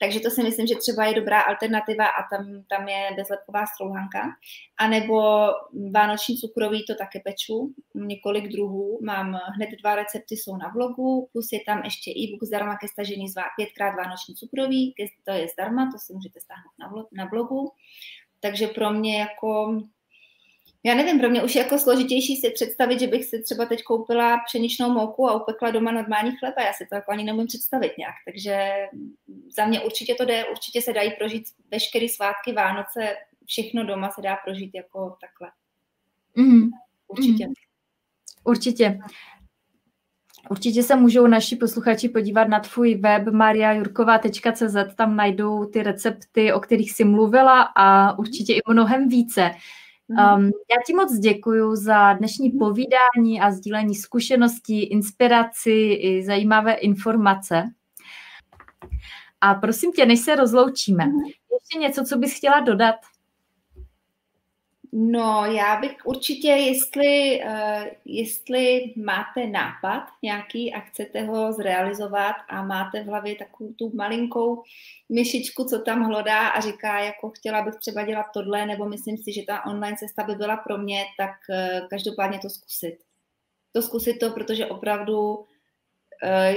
Speaker 2: Takže to si myslím, že třeba je dobrá alternativa a tam, tam je bezlepková strouhanka. A nebo vánoční cukrový to také peču, několik druhů, mám hned dva recepty jsou na blogu, plus je tam ještě e-book zdarma ke stažení z pětkrát vánoční cukrový, to je zdarma, to si můžete stáhnout na blogu takže pro mě jako, já nevím, pro mě už je jako složitější si představit, že bych si třeba teď koupila pšeničnou mouku a upekla doma normální chleba. Já si to jako ani nemůžu představit nějak. Takže za mě určitě to jde, určitě se dají prožít veškeré svátky, Vánoce, všechno doma se dá prožít jako takhle. Mm. Určitě. Mm.
Speaker 1: Určitě. Určitě se můžou naši posluchači podívat na tvůj web mariajurková.cz, tam najdou ty recepty, o kterých jsi mluvila a určitě i mnohem více. Um, já ti moc děkuji za dnešní povídání a sdílení zkušeností, inspiraci i zajímavé informace. A prosím tě, než se rozloučíme, mhm. ještě něco, co bys chtěla dodat?
Speaker 2: No, já bych určitě, jestli, uh, jestli máte nápad nějaký a chcete ho zrealizovat a máte v hlavě takovou tu malinkou myšičku, co tam hlodá a říká, jako chtěla bych třeba dělat tohle, nebo myslím si, že ta online cesta by byla pro mě, tak uh, každopádně to zkusit. To zkusit to, protože opravdu Eh,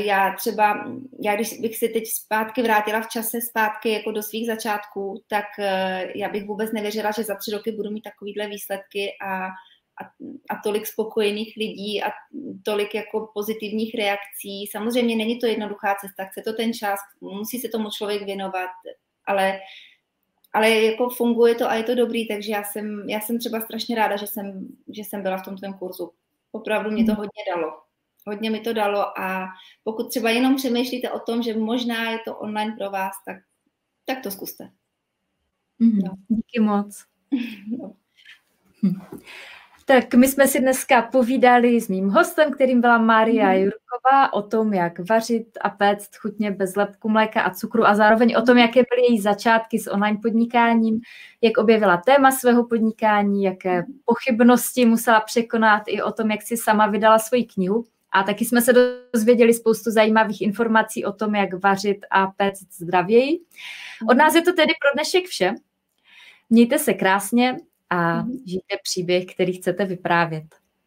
Speaker 2: já třeba, já když bych si teď zpátky vrátila v čase zpátky jako do svých začátků, tak eh, já bych vůbec nevěřila, že za tři roky budu mít takovýhle výsledky a, a, a tolik spokojených lidí a tolik jako pozitivních reakcí. Samozřejmě není to jednoduchá cesta, chce to ten čas, musí se tomu člověk věnovat, ale ale jako funguje to a je to dobrý, takže já jsem, já jsem třeba strašně ráda, že jsem, že jsem byla v tom tvém kurzu. Opravdu mě to hodně dalo hodně mi to dalo a pokud třeba jenom přemýšlíte o tom, že možná je to online pro vás, tak, tak to zkuste.
Speaker 1: Mm, no. Díky moc. no. hm. Tak my jsme si dneska povídali s mým hostem, kterým byla Mária mm. Jurková, o tom, jak vařit a péct chutně bez lepku mléka a cukru a zároveň o tom, jaké byly její začátky s online podnikáním, jak objevila téma svého podnikání, jaké pochybnosti musela překonat i o tom, jak si sama vydala svoji knihu. A taky jsme se dozvěděli spoustu zajímavých informací o tom, jak vařit a péct zdravěji. Od nás je to tedy pro dnešek vše. Mějte se krásně a mhm. žijte příběh, který chcete vyprávět.